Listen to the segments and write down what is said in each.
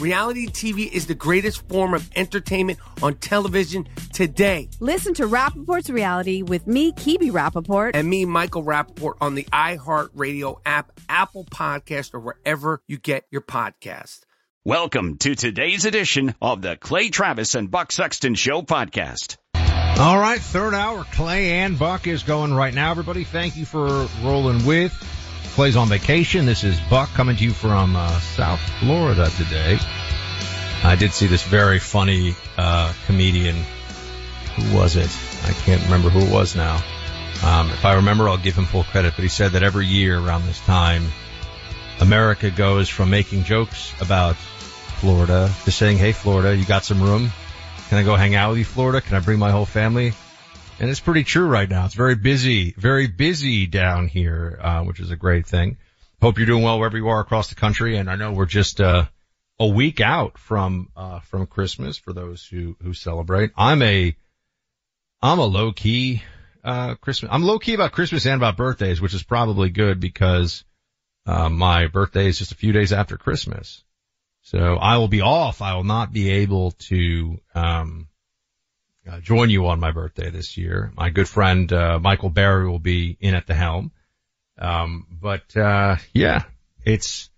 Reality TV is the greatest form of entertainment on television today. Listen to Rappaport's Reality with me, Kibi Rappaport. And me, Michael Rappaport, on the iHeartRadio app, Apple Podcast, or wherever you get your podcast. Welcome to today's edition of the Clay Travis and Buck Sexton Show podcast. All right, third hour, Clay and Buck is going right now. Everybody, thank you for rolling with. Clay's on vacation. This is Buck coming to you from uh, South Florida today. I did see this very funny uh, comedian. Who was it? I can't remember who it was now. Um, if I remember, I'll give him full credit. But he said that every year around this time, America goes from making jokes about Florida to saying, "Hey, Florida, you got some room? Can I go hang out with you, Florida? Can I bring my whole family?" And it's pretty true right now. It's very busy, very busy down here, uh, which is a great thing. Hope you're doing well wherever you are across the country. And I know we're just, uh, a week out from, uh, from Christmas for those who, who celebrate. I'm a, I'm a low key, uh, Christmas. I'm low key about Christmas and about birthdays, which is probably good because, uh, my birthday is just a few days after Christmas. So I will be off. I will not be able to, um, uh, join you on my birthday this year. My good friend uh, Michael Berry will be in at the helm. Um, but uh, yeah, it's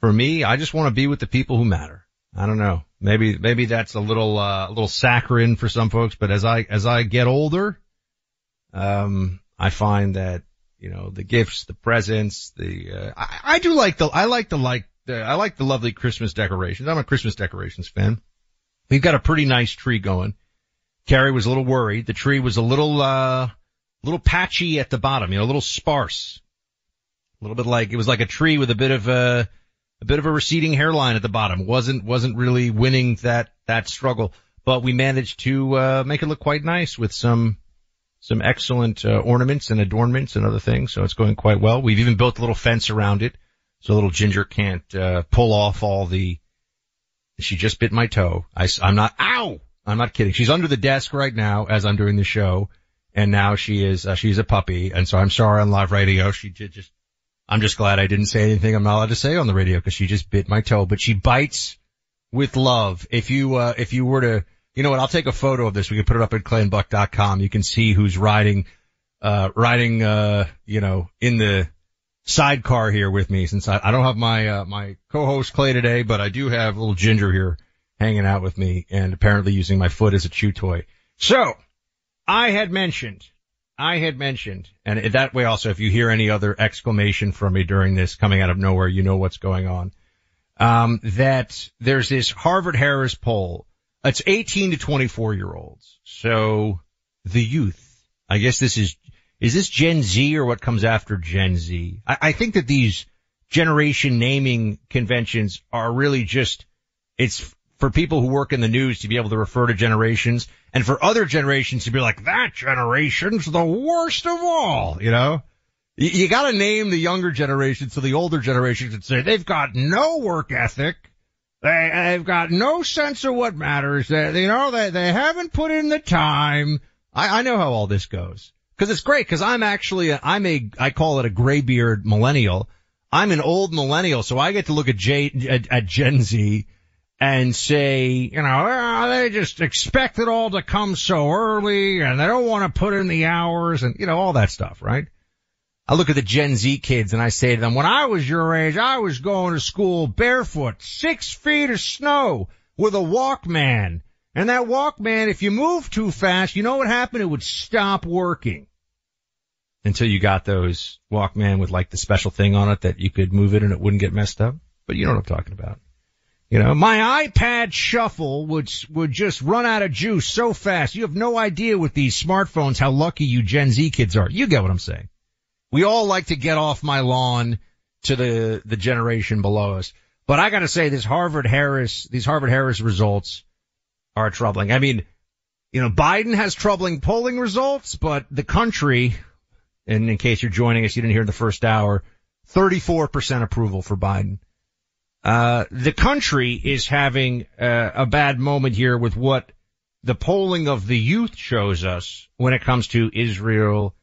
for me. I just want to be with the people who matter. I don't know. Maybe maybe that's a little uh, a little saccharine for some folks, but as I as I get older, um, I find that you know the gifts, the presents, the uh, I, I do like the I like the like the, I like the lovely Christmas decorations. I'm a Christmas decorations fan. We've got a pretty nice tree going. Carrie was a little worried. The tree was a little, uh, little patchy at the bottom, you know, a little sparse. A little bit like, it was like a tree with a bit of a, a bit of a receding hairline at the bottom. wasn't, wasn't really winning that, that struggle, but we managed to, uh, make it look quite nice with some, some excellent, uh, ornaments and adornments and other things. So it's going quite well. We've even built a little fence around it. So little Ginger can't, uh, pull off all the, she just bit my toe. I, I'm not, ow! I'm not kidding. She's under the desk right now as I'm doing the show. And now she is, uh, she's a puppy. And so I'm sorry on live radio. She did just, I'm just glad I didn't say anything I'm not allowed to say on the radio because she just bit my toe, but she bites with love. If you, uh, if you were to, you know what, I'll take a photo of this. We can put it up at clayandbuck.com. You can see who's riding, uh, riding, uh, you know, in the sidecar here with me since I, I don't have my, uh, my co-host Clay today, but I do have little Ginger here hanging out with me and apparently using my foot as a chew toy. So I had mentioned, I had mentioned, and that way also, if you hear any other exclamation from me during this coming out of nowhere, you know what's going on. Um, that there's this Harvard Harris poll. It's 18 to 24 year olds. So the youth, I guess this is, is this Gen Z or what comes after Gen Z? I, I think that these generation naming conventions are really just, it's for people who work in the news to be able to refer to generations and for other generations to be like, that generation's the worst of all, you know? You, you gotta name the younger generation so the older generation can say they've got no work ethic. They, they've got no sense of what matters. They, you know, they, they haven't put in the time. I, I know how all this goes. Cause it's great, cause I'm actually, a, I'm a, I call it a graybeard millennial. I'm an old millennial, so I get to look at, J, at, at Gen Z and say, you know, oh, they just expect it all to come so early and they don't want to put in the hours and, you know, all that stuff, right? I look at the Gen Z kids and I say to them, when I was your age, I was going to school barefoot, six feet of snow with a Walkman. And that Walkman, if you move too fast, you know what happened? It would stop working. Until you got those Walkman with like the special thing on it that you could move it and it wouldn't get messed up. But you know what I'm talking about. You know, my iPod shuffle would, would just run out of juice so fast. You have no idea with these smartphones how lucky you Gen Z kids are. You get what I'm saying. We all like to get off my lawn to the, the generation below us. But I gotta say this Harvard Harris, these Harvard Harris results are troubling. I mean, you know, Biden has troubling polling results, but the country, and in case you're joining us, you didn't hear in the first hour, 34% approval for Biden. Uh, the country is having uh, a bad moment here with what the polling of the youth shows us when it comes to Israel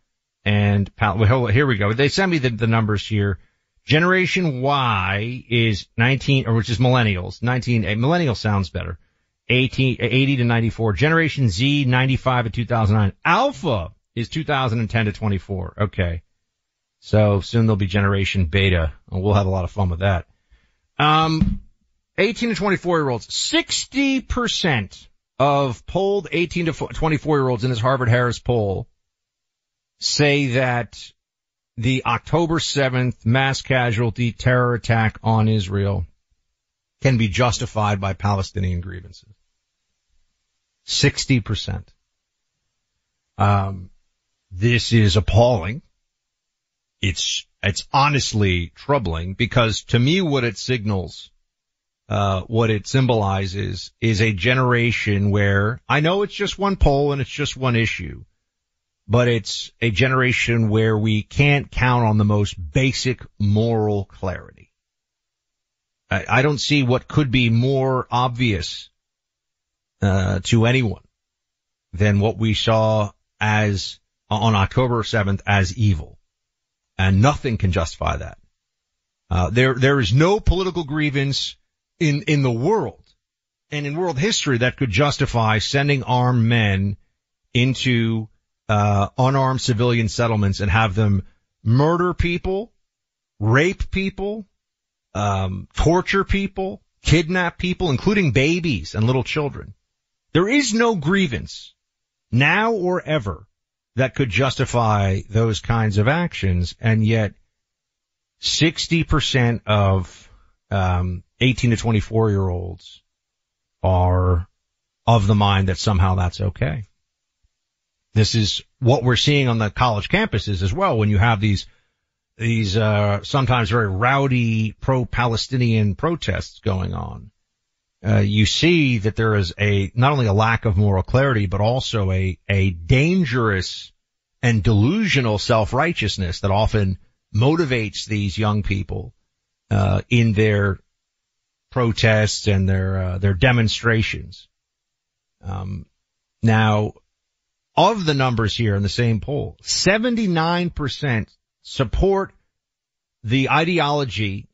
and Pal- well, here we go. They sent me the, the numbers here. Generation Y is 19, or which is millennials. 19, eh, millennial sounds better. 18, 80 to 94. Generation Z, 95 to 2009. Alpha is 2010 to 24. Okay. So soon there'll be generation beta and we'll have a lot of fun with that. Um, 18 to 24 year olds, 60% of polled 18 to 24 year olds in this Harvard Harris poll say that the October 7th mass casualty terror attack on Israel can be justified by Palestinian grievances. 60%. Um, this is appalling. It's it's honestly troubling because to me what it signals, uh, what it symbolizes is a generation where I know it's just one poll and it's just one issue, but it's a generation where we can't count on the most basic moral clarity. I, I don't see what could be more obvious, uh, to anyone than what we saw as on October 7th as evil and nothing can justify that. Uh, there, there is no political grievance in, in the world and in world history that could justify sending armed men into, uh, unarmed civilian settlements and have them murder people, rape people, um, torture people, kidnap people, including babies and little children. There is no grievance now or ever that could justify those kinds of actions. And yet 60% of, um, 18 to 24 year olds are of the mind that somehow that's okay. This is what we're seeing on the college campuses as well when you have these, these, uh, sometimes very rowdy pro-Palestinian protests going on. Uh, you see that there is a not only a lack of moral clarity, but also a a dangerous and delusional self righteousness that often motivates these young people uh, in their protests and their uh, their demonstrations. Um, now, of the numbers here in the same poll, 79% support the ideology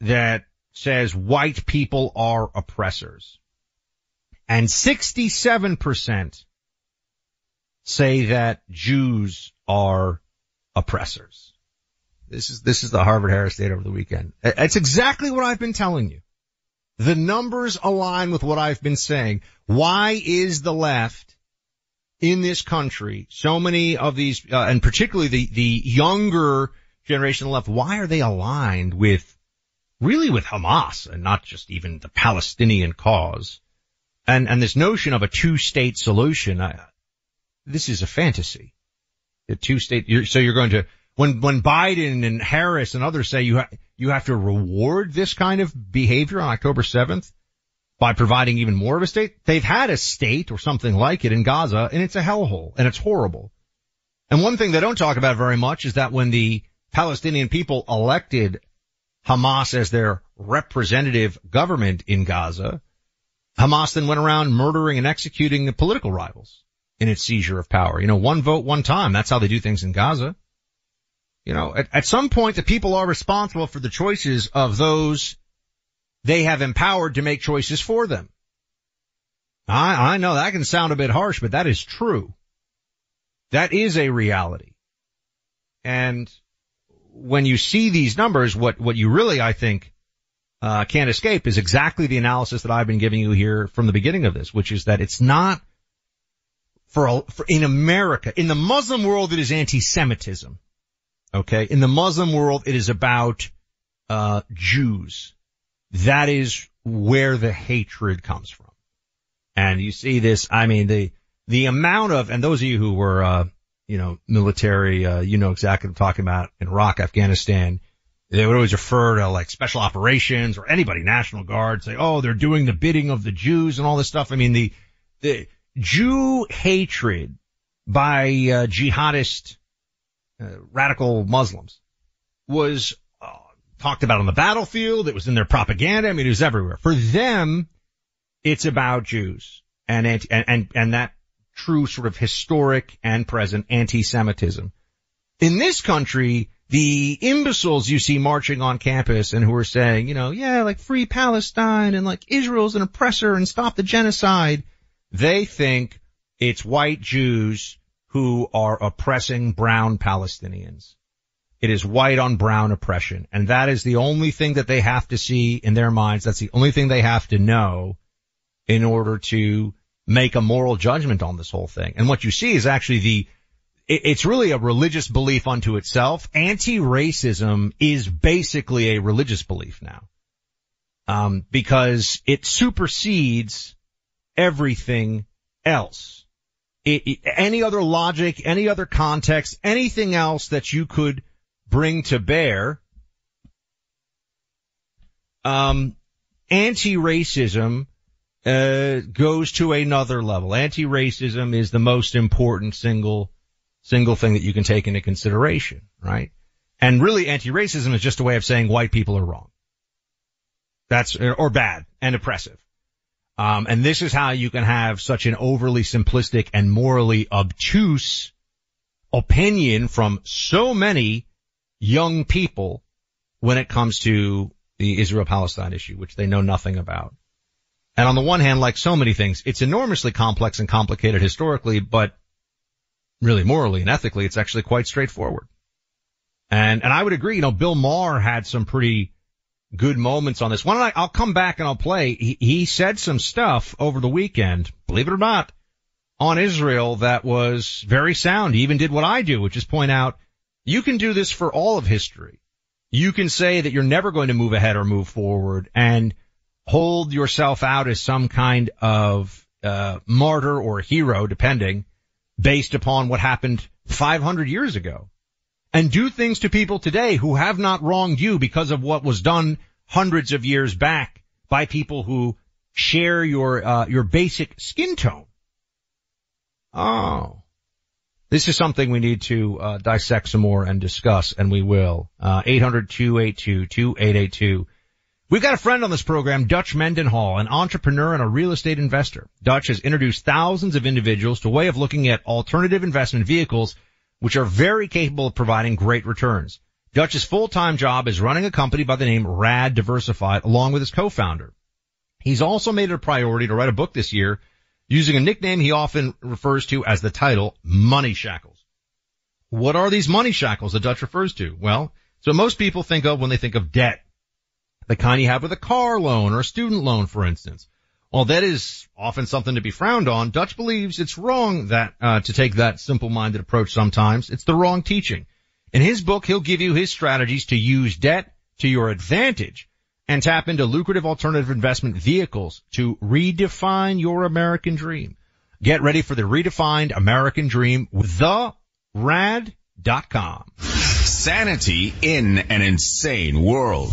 that says white people are oppressors. And 67% say that Jews are oppressors. This is, this is the Harvard Harris data over the weekend. It's exactly what I've been telling you. The numbers align with what I've been saying. Why is the left in this country, so many of these, uh, and particularly the, the younger generation left, why are they aligned with really with Hamas and not just even the Palestinian cause. And, and this notion of a two-state solution, I, this is a fantasy. The two-state, you're, so you're going to, when, when Biden and Harris and others say you, ha, you have to reward this kind of behavior on October 7th by providing even more of a state, they've had a state or something like it in Gaza and it's a hellhole and it's horrible. And one thing they don't talk about very much is that when the Palestinian people elected Hamas as their representative government in Gaza, Hamas then went around murdering and executing the political rivals in its seizure of power. You know, one vote, one time. That's how they do things in Gaza. You know, at, at some point the people are responsible for the choices of those they have empowered to make choices for them. I, I know that can sound a bit harsh, but that is true. That is a reality. And when you see these numbers, what, what you really, I think, uh, can't escape is exactly the analysis that I've been giving you here from the beginning of this, which is that it's not for, for in America, in the Muslim world, it is anti-Semitism. Okay. In the Muslim world, it is about, uh, Jews. That is where the hatred comes from. And you see this, I mean, the, the amount of, and those of you who were, uh, you know, military, uh, you know exactly what I'm talking about in Iraq, Afghanistan. They would always refer to like special operations or anybody, National Guard, say, oh, they're doing the bidding of the Jews and all this stuff. I mean, the, the Jew hatred by, uh, jihadist, uh, radical Muslims was uh, talked about on the battlefield. It was in their propaganda. I mean, it was everywhere. For them, it's about Jews and, and, and, and that true sort of historic and present anti-Semitism. In this country, the imbeciles you see marching on campus and who are saying, you know, yeah, like free Palestine and like Israel's an oppressor and stop the genocide, they think it's white Jews who are oppressing brown Palestinians. It is white on brown oppression. And that is the only thing that they have to see in their minds. That's the only thing they have to know in order to make a moral judgment on this whole thing. And what you see is actually the, it's really a religious belief unto itself. Anti-racism is basically a religious belief now. Um, because it supersedes everything else. It, it, any other logic, any other context, anything else that you could bring to bear, um, anti-racism uh, goes to another level. Anti-racism is the most important single, single thing that you can take into consideration, right? And really anti-racism is just a way of saying white people are wrong. That's, or bad and oppressive. Um, and this is how you can have such an overly simplistic and morally obtuse opinion from so many young people when it comes to the Israel-Palestine issue, which they know nothing about. And on the one hand, like so many things, it's enormously complex and complicated historically, but really morally and ethically, it's actually quite straightforward. And, and I would agree, you know, Bill Maher had some pretty good moments on this. Why don't I, I'll come back and I'll play. He, he said some stuff over the weekend, believe it or not, on Israel that was very sound. He even did what I do, which is point out, you can do this for all of history. You can say that you're never going to move ahead or move forward and hold yourself out as some kind of uh, martyr or hero, depending, based upon what happened 500 years ago, and do things to people today who have not wronged you because of what was done hundreds of years back by people who share your uh, your basic skin tone. Oh. This is something we need to uh, dissect some more and discuss, and we will. Uh, 800-282-2882 We've got a friend on this program, Dutch Mendenhall, an entrepreneur and a real estate investor. Dutch has introduced thousands of individuals to a way of looking at alternative investment vehicles which are very capable of providing great returns. Dutch's full-time job is running a company by the name Rad Diversified along with his co-founder. He's also made it a priority to write a book this year using a nickname he often refers to as the title Money Shackles. What are these money shackles that Dutch refers to? Well, so most people think of when they think of debt the kind you have with a car loan or a student loan, for instance. While that is often something to be frowned on, Dutch believes it's wrong that uh, to take that simple-minded approach sometimes. It's the wrong teaching. In his book, he'll give you his strategies to use debt to your advantage and tap into lucrative alternative investment vehicles to redefine your American dream. Get ready for the redefined American dream with therad.com. Sanity in an insane world.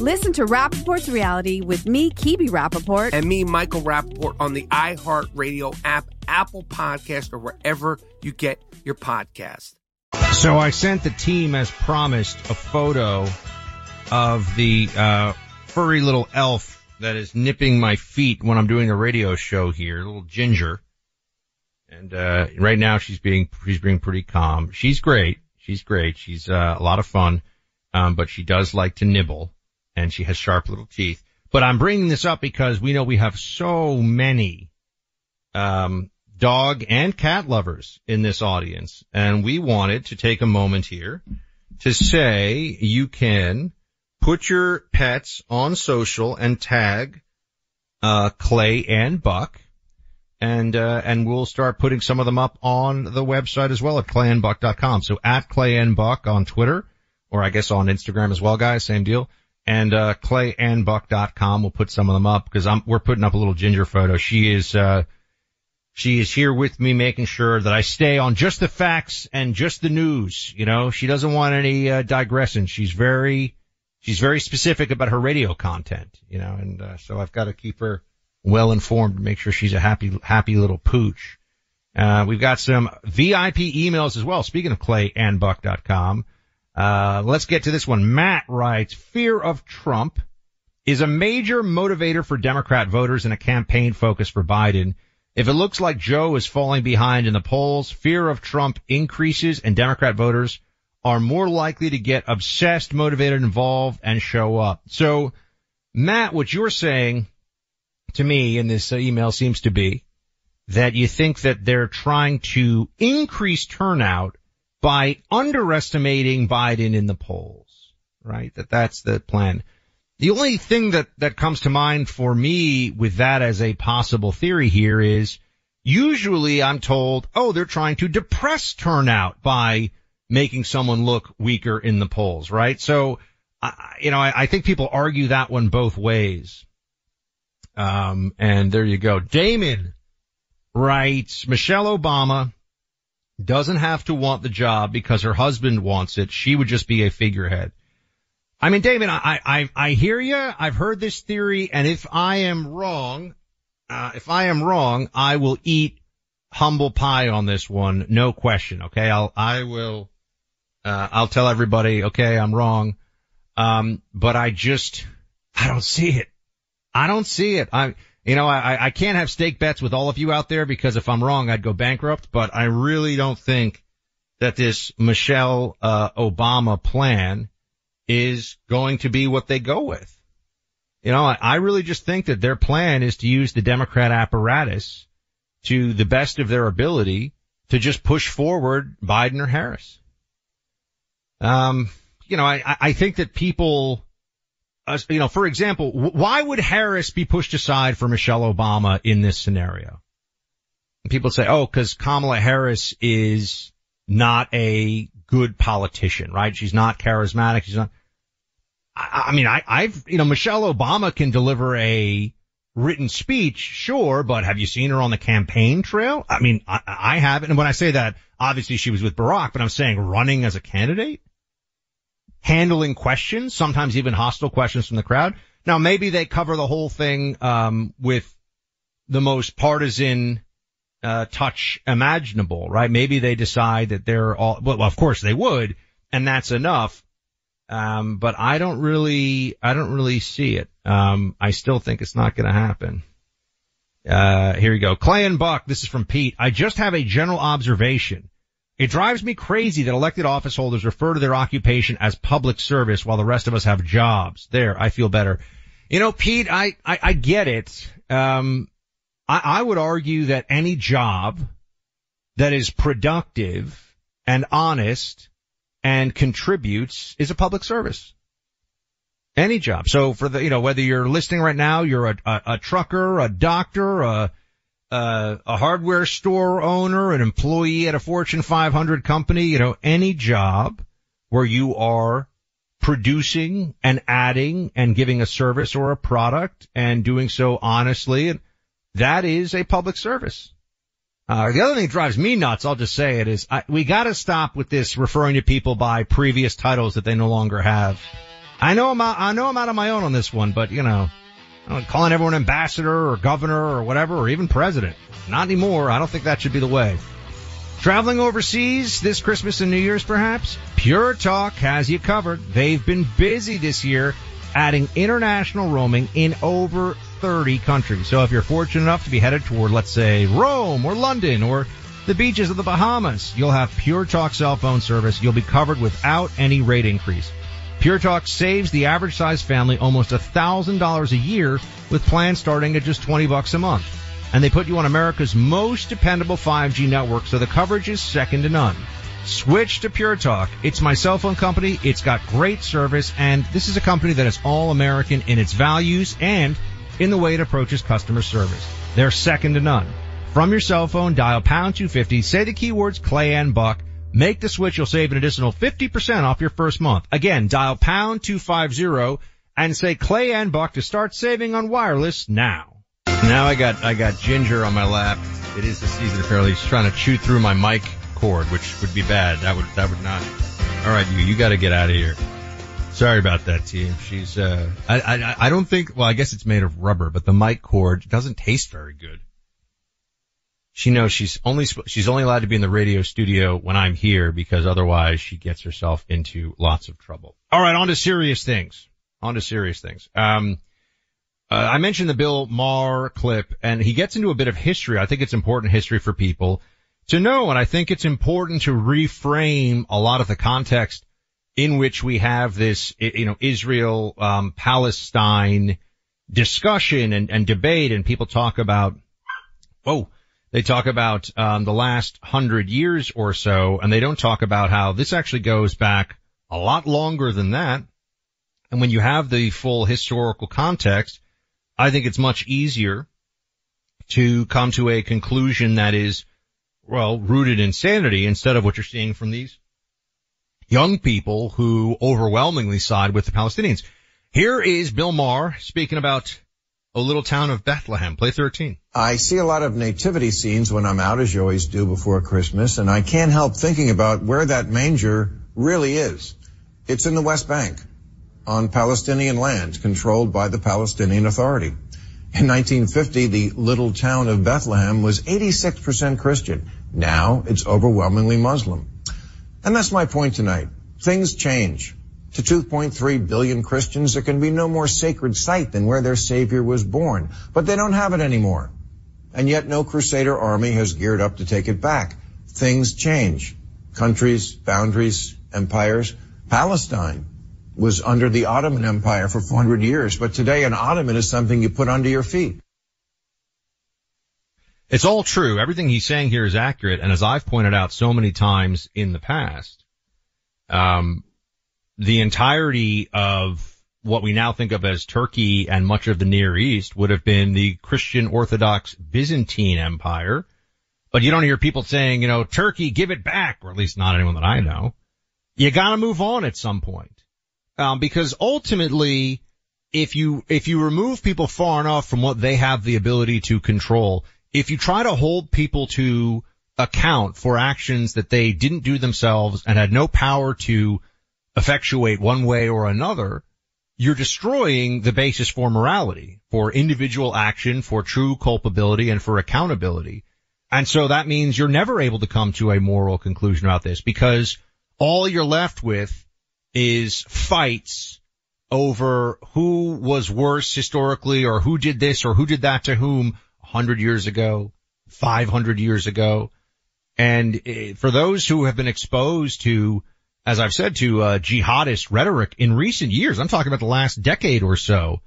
Listen to Rappaport's reality with me, Kibi Rappaport. And me, Michael Rappaport, on the iHeartRadio app, Apple Podcast, or wherever you get your podcast. So I sent the team, as promised, a photo of the uh, furry little elf that is nipping my feet when I'm doing a radio show here, little Ginger. And uh, right now she's being she's being pretty calm. She's great. She's great. She's uh, a lot of fun, um, but she does like to nibble, and she has sharp little teeth. But I'm bringing this up because we know we have so many um, dog and cat lovers in this audience, and we wanted to take a moment here to say you can put your pets on social and tag uh, Clay and Buck, and uh, and we'll start putting some of them up on the website as well at clayandbuck.com. So at Clay and Buck on Twitter, or I guess on Instagram as well, guys, same deal. And uh, clayandbuck.com, we'll put some of them up because I'm we're putting up a little ginger photo. She is uh, she is here with me making sure that I stay on just the facts and just the news. You know, she doesn't want any uh, digression. She's very, she's very specific about her radio content, you know, and uh, so I've got to keep her well informed make sure she's a happy, happy little pooch. Uh, we've got some VIP emails as well. Speaking of clayandbuck.com, uh, let's get to this one. Matt writes, fear of Trump is a major motivator for Democrat voters and a campaign focus for Biden. If it looks like Joe is falling behind in the polls, fear of Trump increases and Democrat voters are more likely to get obsessed, motivated, involved, and show up. So, Matt, what you're saying to me in this email seems to be that you think that they're trying to increase turnout by underestimating Biden in the polls, right? That that's the plan. The only thing that, that comes to mind for me with that as a possible theory here is usually I'm told, oh, they're trying to depress turnout by making someone look weaker in the polls, right? So, I, you know, I, I think people argue that one both ways. Um, and there you go. Damon writes, Michelle Obama doesn't have to want the job because her husband wants it. She would just be a figurehead. I mean, David, I, I, I hear you. I've heard this theory. And if I am wrong, uh, if I am wrong, I will eat humble pie on this one. No question. Okay. I'll, I will, uh, I'll tell everybody, okay, I'm wrong. Um, but I just, I don't see it. I don't see it. I, you know, I, I can't have stake bets with all of you out there because if I'm wrong, I'd go bankrupt, but I really don't think that this Michelle uh, Obama plan is going to be what they go with. You know, I, I really just think that their plan is to use the Democrat apparatus to the best of their ability to just push forward Biden or Harris. Um, you know, I, I think that people, uh, you know, for example, why would Harris be pushed aside for Michelle Obama in this scenario? And people say, oh, cause Kamala Harris is not a good politician, right? She's not charismatic. She's not, I, I mean, I, I've, you know, Michelle Obama can deliver a written speech, sure, but have you seen her on the campaign trail? I mean, I, I haven't. And when I say that, obviously she was with Barack, but I'm saying running as a candidate, handling questions, sometimes even hostile questions from the crowd. Now maybe they cover the whole thing, um, with the most partisan, uh, touch imaginable, right? Maybe they decide that they're all, well, of course they would, and that's enough. Um, but I don't really, I don't really see it. Um, I still think it's not going to happen. Uh, here you go. Clay and Buck. This is from Pete. I just have a general observation. It drives me crazy that elected office holders refer to their occupation as public service while the rest of us have jobs. There, I feel better. You know, Pete, I, I, I get it. Um, I, I would argue that any job that is productive and honest and contributes is a public service. Any job. So for the, you know, whether you're listening right now, you're a, a, a trucker, a doctor, a, a, a hardware store owner, an employee at a Fortune 500 company, you know, any job where you are producing and adding and giving a service or a product and doing so honestly, and that is a public service. Uh, the other thing that drives me nuts, I'll just say it, is I, we gotta stop with this referring to people by previous titles that they no longer have. I know I'm out, I know I'm out on my own on this one, but you know, calling everyone ambassador or governor or whatever, or even president. Not anymore. I don't think that should be the way. Traveling overseas this Christmas and New Year's perhaps? Pure Talk has you covered. They've been busy this year adding international roaming in over 30 countries. So if you're fortunate enough to be headed toward, let's say, Rome or London or the beaches of the Bahamas, you'll have Pure Talk cell phone service. You'll be covered without any rate increase. Pure Talk saves the average size family almost $1,000 a year with plans starting at just 20 bucks a month. And they put you on America's most dependable 5G network, so the coverage is second to none. Switch to Pure Talk. It's my cell phone company. It's got great service and this is a company that is all American in its values and in the way it approaches customer service. They're second to none. From your cell phone, dial pound 250, say the keywords Clay and Buck, make the switch, you'll save an additional 50% off your first month. Again, dial pound 250 and say Clay and Buck to start saving on wireless now. Now I got, I got Ginger on my lap. It is the season apparently. He's trying to chew through my mic cord, which would be bad. That would, that would not. All right, you, you gotta get out of here. Sorry about that, team. She's, uh, I, I, I don't think, well, I guess it's made of rubber, but the mic cord doesn't taste very good. She knows she's only, she's only allowed to be in the radio studio when I'm here because otherwise she gets herself into lots of trouble. All right, on to serious things. On to serious things. Um, uh, I mentioned the Bill Maher clip and he gets into a bit of history. I think it's important history for people to know. And I think it's important to reframe a lot of the context in which we have this, you know, Israel, um, Palestine discussion and, and debate and people talk about, oh, they talk about, um, the last hundred years or so and they don't talk about how this actually goes back a lot longer than that. And when you have the full historical context, I think it's much easier to come to a conclusion that is, well, rooted in sanity instead of what you're seeing from these young people who overwhelmingly side with the Palestinians. Here is Bill Maher speaking about a little town of Bethlehem. Play 13. I see a lot of nativity scenes when I'm out, as you always do before Christmas, and I can't help thinking about where that manger really is. It's in the West Bank, on Palestinian land controlled by the Palestinian Authority. In 1950, the little town of Bethlehem was 86% Christian. Now it's overwhelmingly Muslim. And that's my point tonight. Things change. To 2.3 billion Christians, there can be no more sacred site than where their Savior was born. But they don't have it anymore. And yet no Crusader army has geared up to take it back. Things change. countries, boundaries, empires. Palestine was under the Ottoman Empire for 400 years, but today an Ottoman is something you put under your feet. It's all true. Everything he's saying here is accurate. And as I've pointed out so many times in the past, um, the entirety of what we now think of as Turkey and much of the Near East would have been the Christian Orthodox Byzantine Empire. But you don't hear people saying, you know, Turkey, give it back, or at least not anyone that I know. You gotta move on at some point. Um, because ultimately, if you, if you remove people far enough from what they have the ability to control, if you try to hold people to account for actions that they didn't do themselves and had no power to effectuate one way or another, you're destroying the basis for morality, for individual action, for true culpability, and for accountability. And so that means you're never able to come to a moral conclusion about this because all you're left with is fights over who was worse historically or who did this or who did that to whom 100 years ago, 500 years ago. And eh, for those who have been exposed to as I've said to uh, jihadist rhetoric in recent years, I'm talking about the last decade or so,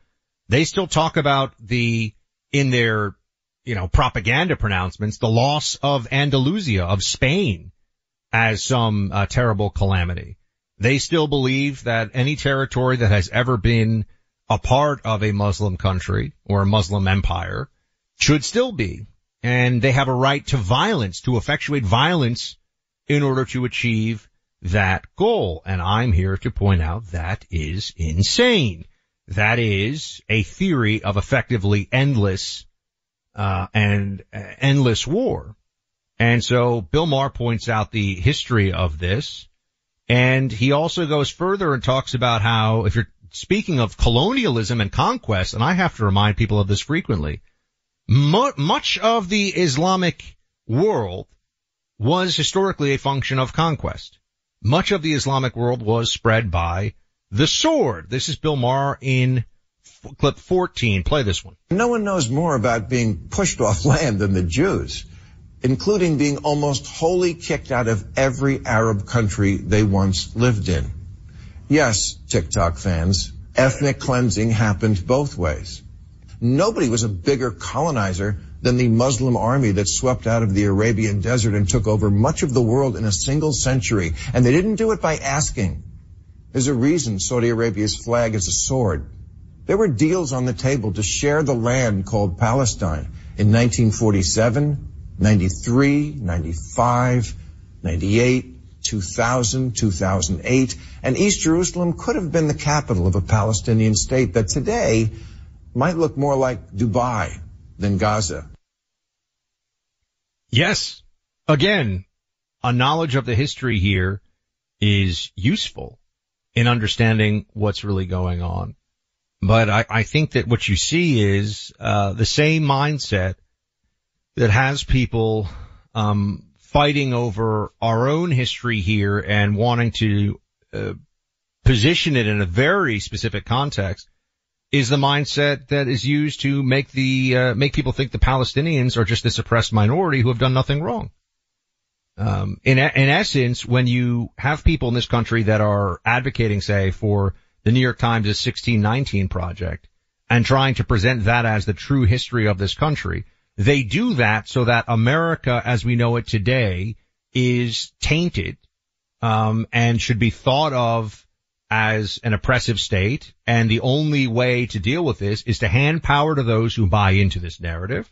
they still talk about the, in their, you know, propaganda pronouncements, the loss of Andalusia, of Spain as some uh, terrible calamity. They still believe that any territory that has ever been a part of a Muslim country or a Muslim empire should still be. And they have a right to violence, to effectuate violence in order to achieve that goal. And I'm here to point out that is insane. That is a theory of effectively endless, uh, and uh, endless war. And so Bill Maher points out the history of this. And he also goes further and talks about how if you're speaking of colonialism and conquest, and I have to remind people of this frequently, much of the Islamic world was historically a function of conquest much of the Islamic world was spread by the sword. This is Bill Maher in clip 14. Play this one. No one knows more about being pushed off land than the Jews, including being almost wholly kicked out of every Arab country they once lived in. Yes, TikTok fans, ethnic cleansing happened both ways. Nobody was a bigger colonizer than the Muslim army that swept out of the Arabian desert and took over much of the world in a single century. And they didn't do it by asking. There's a reason Saudi Arabia's flag is a sword. There were deals on the table to share the land called Palestine in 1947, 93, 95, 98, 2000, 2008, and East Jerusalem could have been the capital of a Palestinian state that today might look more like Dubai than Gaza. Yes. Again, a knowledge of the history here is useful in understanding what's really going on. But I, I think that what you see is uh, the same mindset that has people um, fighting over our own history here and wanting to uh, position it in a very specific context is the mindset that is used to make the uh, make people think the Palestinians are just this oppressed minority who have done nothing wrong. Um, in in essence, when you have people in this country that are advocating, say, for the New York Times' 1619 project and trying to present that as the true history of this country, they do that so that America, as we know it today, is tainted um, and should be thought of as an oppressive state, and the only way to deal with this is to hand power to those who buy into this narrative,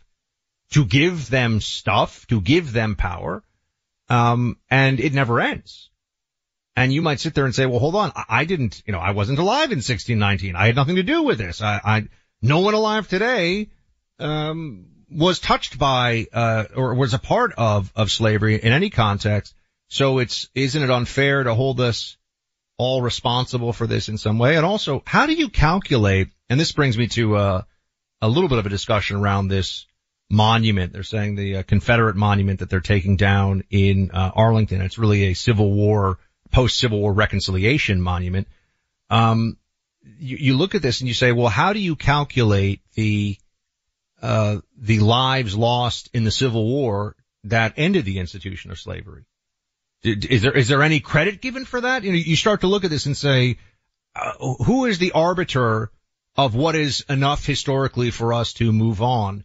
to give them stuff, to give them power, um, and it never ends. And you might sit there and say, well, hold on, I didn't, you know, I wasn't alive in 1619. I had nothing to do with this. I, I no one alive today, um, was touched by, uh, or was a part of, of slavery in any context. So it's, isn't it unfair to hold us all responsible for this in some way? And also, how do you calculate, and this brings me to uh, a little bit of a discussion around this monument. They're saying the uh, Confederate monument that they're taking down in uh, Arlington. It's really a Civil War, post-Civil War reconciliation monument. Um, you, you look at this and you say, well, how do you calculate the uh, the lives lost in the Civil War that ended the institution of slavery? Is there is there any credit given for that? You know, you start to look at this and say, uh, who is the arbiter of what is enough historically for us to move on?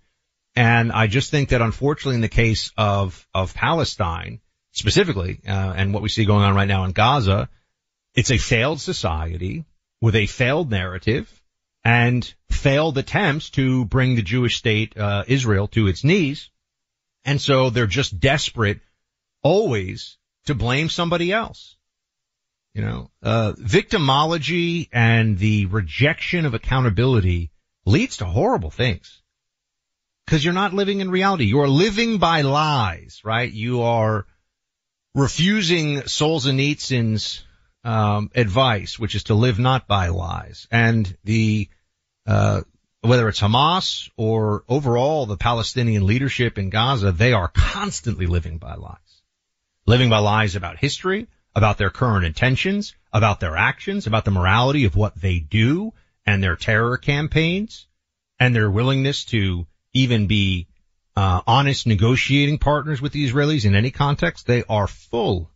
And I just think that unfortunately in the case of, of Palestine specifically, uh, and what we see going on right now in Gaza, it's a failed society with a failed narrative and failed attempts to bring the Jewish state, uh, Israel to its knees. And so they're just desperate always to blame somebody else. You know, uh, victimology and the rejection of accountability leads to horrible things. Cause you're not living in reality. You're living by lies, right? You are refusing Solzhenitsyn's, um, advice, which is to live not by lies. And the, uh, whether it's Hamas or overall the Palestinian leadership in Gaza, they are constantly living by lies. Living by lies about history, about their current intentions, about their actions, about the morality of what they do and their terror campaigns and their willingness to even be uh, honest negotiating partners with the Israelis in any context. They are full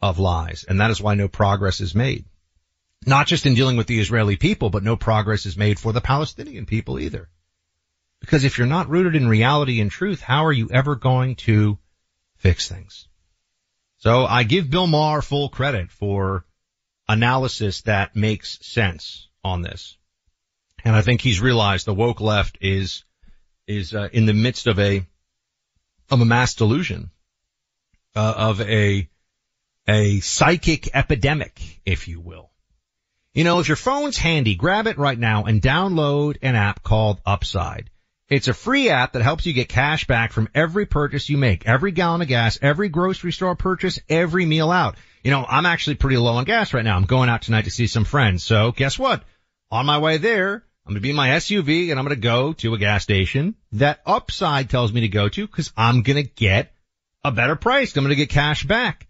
of lies, and that is why no progress is made. Not just in dealing with the Israeli people, but no progress is made for the Palestinian people either. Because if you're not rooted in reality and truth, how are you ever going to fix things? So I give Bill Maher full credit for analysis that makes sense on this. And I think he's realized the woke left is, is uh, in the midst of a, of a mass delusion, uh, of a, a psychic epidemic, if you will. You know, if your phone's handy, grab it right now and download an app called Upside. It's a free app that helps you get cash back from every purchase you make, every gallon of gas, every grocery store purchase, every meal out. You know, I'm actually pretty low on gas right now. I'm going out tonight to see some friends. So guess what? On my way there, I'm going to be in my SUV and I'm going to go to a gas station that Upside tells me to go to because I'm going to get a better price. I'm going to get cash back.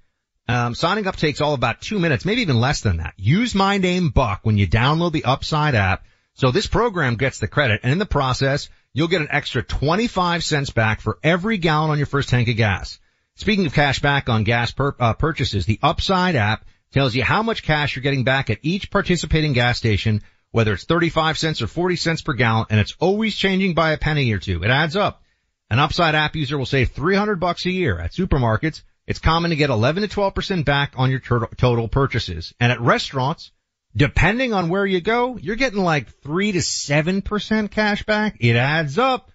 Um, signing up takes all about two minutes, maybe even less than that. Use my name Buck when you download the Upside app. So this program gets the credit and in the process, you'll get an extra 25 cents back for every gallon on your first tank of gas. Speaking of cash back on gas per, uh, purchases, the Upside app tells you how much cash you're getting back at each participating gas station, whether it's 35 cents or 40 cents per gallon, and it's always changing by a penny or two. It adds up. An Upside app user will save 300 bucks a year at supermarkets. It's common to get 11 to 12% back on your total purchases. And at restaurants, depending on where you go, you're getting like three to seven percent cash back. It adds up.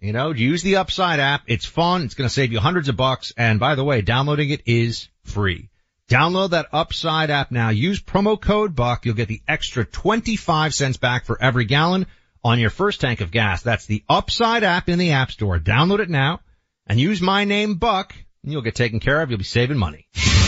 You know, use the Upside app. It's fun. It's going to save you hundreds of bucks. And by the way, downloading it is free. Download that Upside app now. Use promo code BUCK. You'll get the extra 25 cents back for every gallon on your first tank of gas. That's the Upside app in the App Store. Download it now and use my name Buck and you'll get taken care of. You'll be saving money.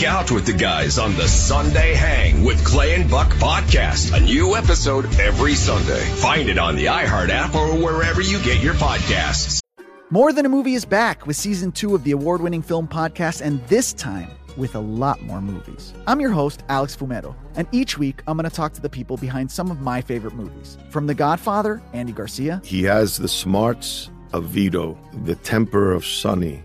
Geek out with the guys on the Sunday Hang with Clay and Buck podcast. A new episode every Sunday. Find it on the iHeart app or wherever you get your podcasts. More Than a Movie is back with season two of the award winning film podcast, and this time with a lot more movies. I'm your host, Alex Fumero, and each week I'm going to talk to the people behind some of my favorite movies. From The Godfather, Andy Garcia. He has the smarts of Vito, the temper of Sonny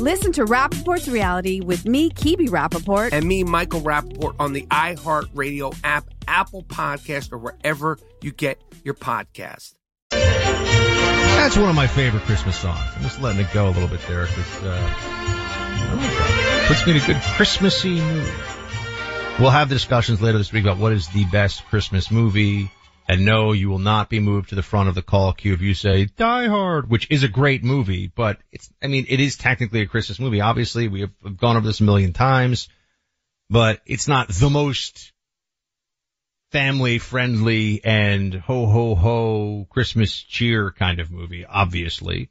Listen to Rapaport's reality with me, Kebe Rapaport. And me, Michael Rapaport, on the iHeartRadio app, Apple Podcast, or wherever you get your podcast. That's one of my favorite Christmas songs. I'm just letting it go a little bit there because uh, I like that. puts me in a good Christmassy mood. We'll have discussions later this week about what is the best Christmas movie. And no, you will not be moved to the front of the call queue if you say Die Hard, which is a great movie, but it's, I mean, it is technically a Christmas movie. Obviously, we have gone over this a million times, but it's not the most family friendly and ho ho ho Christmas cheer kind of movie, obviously.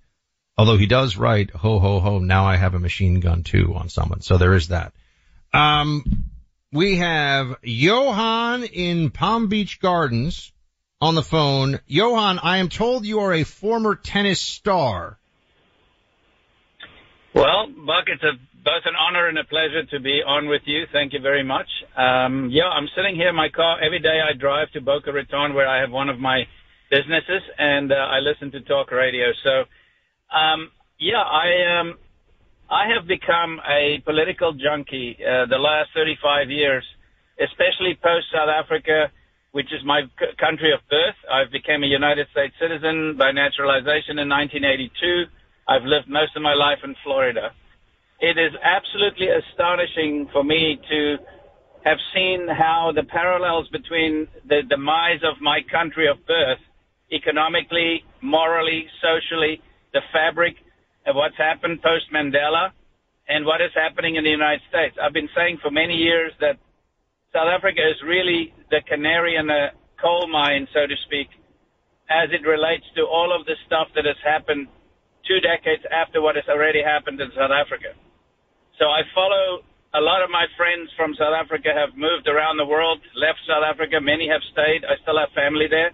Although he does write ho ho ho, now I have a machine gun too on someone. So there is that. Um, we have Johan in Palm Beach Gardens on the phone. Johan, I am told you are a former tennis star. Well, Buck, it's a, both an honor and a pleasure to be on with you. Thank you very much. Um, yeah, I'm sitting here in my car. Every day I drive to Boca Raton where I have one of my businesses and uh, I listen to talk radio. So, um, yeah, I, um, I have become a political junkie, uh, the last 35 years, especially post South Africa, which is my country of birth. I've become a United States citizen by naturalization in 1982. I've lived most of my life in Florida. It is absolutely astonishing for me to have seen how the parallels between the demise of my country of birth, economically, morally, socially, the fabric of what's happened post Mandela and what is happening in the United States. I've been saying for many years that South Africa is really the canary in the coal mine, so to speak, as it relates to all of the stuff that has happened two decades after what has already happened in South Africa. So I follow a lot of my friends from South Africa have moved around the world, left South Africa. Many have stayed. I still have family there,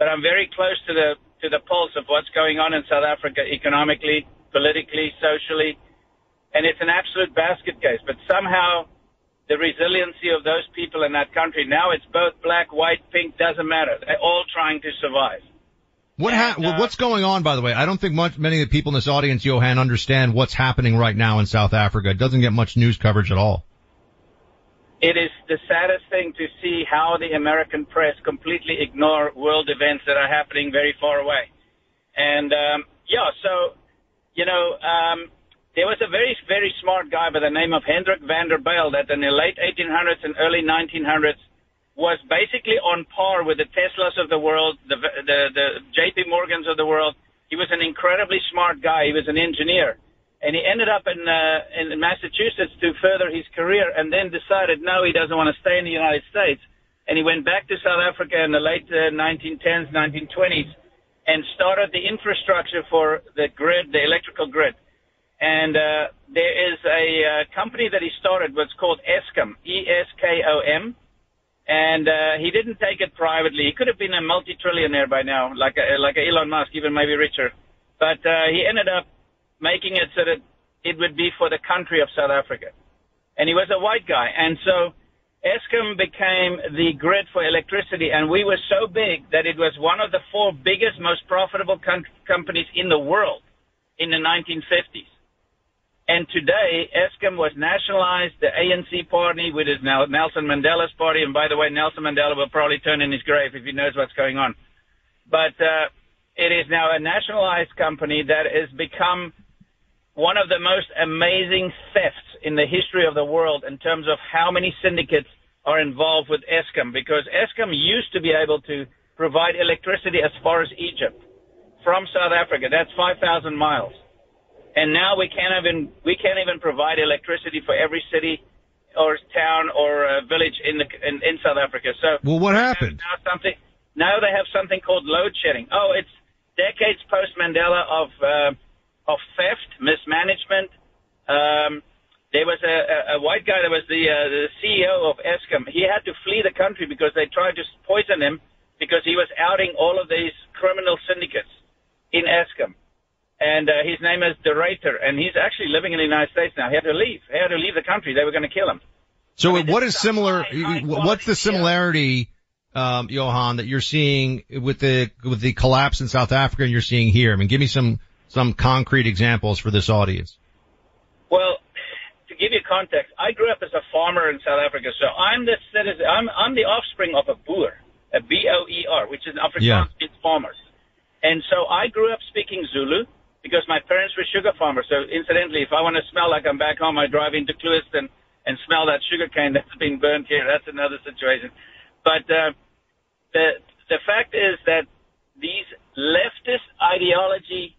but I'm very close to the to the pulse of what's going on in South Africa economically, politically, socially, and it's an absolute basket case. But somehow, the resiliency of those people in that country now it's both black, white, pink doesn't matter. They're all trying to survive. What ha- well, what's going on, by the way? I don't think much, many of the people in this audience, Johan, understand what's happening right now in South Africa. It doesn't get much news coverage at all. It is the saddest thing to see how the American press completely ignore world events that are happening very far away. And um, yeah, so you know, um, there was a very very smart guy by the name of Hendrik van der Bijl that in the late 1800s and early 1900s was basically on par with the Teslas of the world, the the, the J.P. Morgans of the world. He was an incredibly smart guy. He was an engineer and he ended up in uh, in Massachusetts to further his career, and then decided no, he doesn't want to stay in the United States, and he went back to South Africa in the late uh, 1910s, 1920s, and started the infrastructure for the grid, the electrical grid. And uh, there is a uh, company that he started, what's called Eskom, E-S-K-O-M, and uh, he didn't take it privately. He could have been a multi-trillionaire by now, like a, like a Elon Musk, even maybe richer. But uh, he ended up making it so that it would be for the country of South Africa. And he was a white guy. And so Eskom became the grid for electricity. And we were so big that it was one of the four biggest, most profitable com- companies in the world in the 1950s. And today, Eskom was nationalized, the ANC party, which is now Nelson Mandela's party. And by the way, Nelson Mandela will probably turn in his grave if he knows what's going on. But uh, it is now a nationalized company that has become one of the most amazing thefts in the history of the world in terms of how many syndicates are involved with Eskom because Eskom used to be able to provide electricity as far as Egypt. from South Africa. That's 5,000 miles. And now we can't even we can't even provide electricity for every city or town or uh, village in the in, in South Africa. So Well, what happened? now something now they have something called load shedding. Oh, it's decades post Mandela of uh, of theft, mismanagement. Um, there was a, a, a white guy that was the uh, the CEO of Eskom. He had to flee the country because they tried to poison him because he was outing all of these criminal syndicates in Eskom. And uh, his name is De Ruyter, and he's actually living in the United States now. He had to leave. He had to leave the country. They were going to kill him. So what is similar? What's the similarity, um, Johan, that you're seeing with the with the collapse in South Africa and you're seeing here? I mean, give me some some concrete examples for this audience. Well, to give you context, I grew up as a farmer in South Africa, so I'm the citizen. I'm I'm the offspring of a boer, a B O E R, which is an Afrikaans Yeah. means farmers. And so I grew up speaking Zulu because my parents were sugar farmers. So incidentally, if I want to smell like I'm back home, I drive into Clewiston and smell that sugar cane that's been burnt here. That's another situation. But uh, the the fact is that these leftist ideology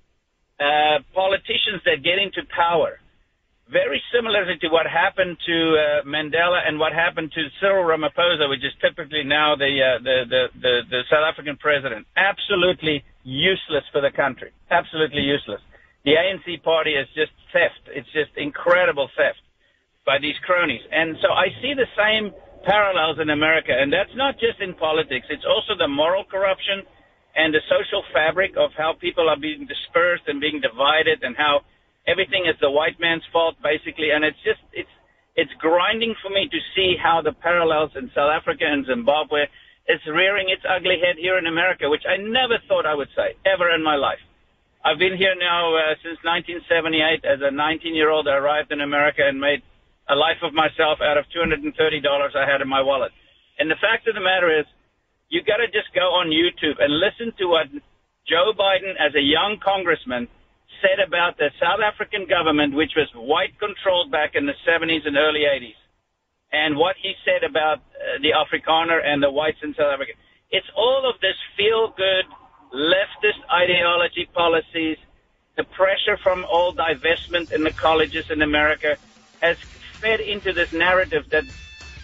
uh, politicians that get into power, very similarly to what happened to uh, Mandela and what happened to Cyril Ramaphosa, which is typically now the, uh, the, the, the, the South African president. Absolutely useless for the country. Absolutely useless. The ANC party is just theft. It's just incredible theft by these cronies. And so I see the same parallels in America, and that's not just in politics. It's also the moral corruption and the social fabric of how people are being dispersed and being divided and how everything is the white man's fault basically and it's just it's it's grinding for me to see how the parallels in South Africa and Zimbabwe is rearing its ugly head here in America which I never thought I would say ever in my life. I've been here now uh, since 1978 as a 19 year old I arrived in America and made a life of myself out of $230 I had in my wallet. And the fact of the matter is you got to just go on YouTube and listen to what Joe Biden, as a young congressman, said about the South African government, which was white controlled back in the 70s and early 80s, and what he said about the Afrikaner and the whites in South Africa. It's all of this feel good leftist ideology policies, the pressure from all divestment in the colleges in America has fed into this narrative that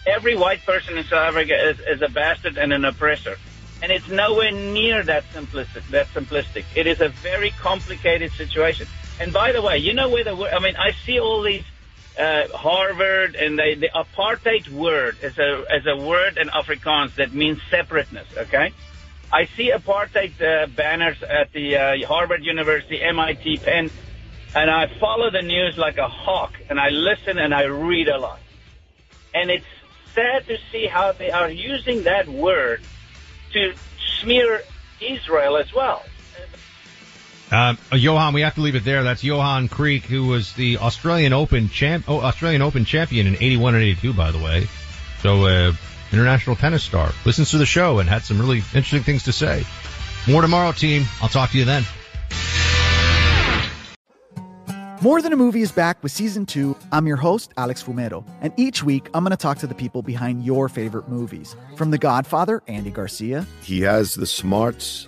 every white person in South Africa is, is a bastard and an oppressor. And it's nowhere near that simplistic. That simplistic. It is a very complicated situation. And by the way, you know where the I mean, I see all these uh, Harvard and they, the apartheid word is a as a word in Afrikaans that means separateness. Okay, I see apartheid uh, banners at the uh, Harvard University, MIT, Penn, and I follow the news like a hawk, and I listen and I read a lot. And it's sad to see how they are using that word to smear Israel as well. Um, uh, Johan, we have to leave it there. That's Johan Kriek, who was the Australian Open champ, oh, Australian Open champion in 81 and 82, by the way. So, uh, international tennis star. Listens to the show and had some really interesting things to say. More tomorrow, team. I'll talk to you then. More Than a Movie is back with season two. I'm your host, Alex Fumero, and each week I'm going to talk to the people behind your favorite movies. From The Godfather, Andy Garcia, He has the smarts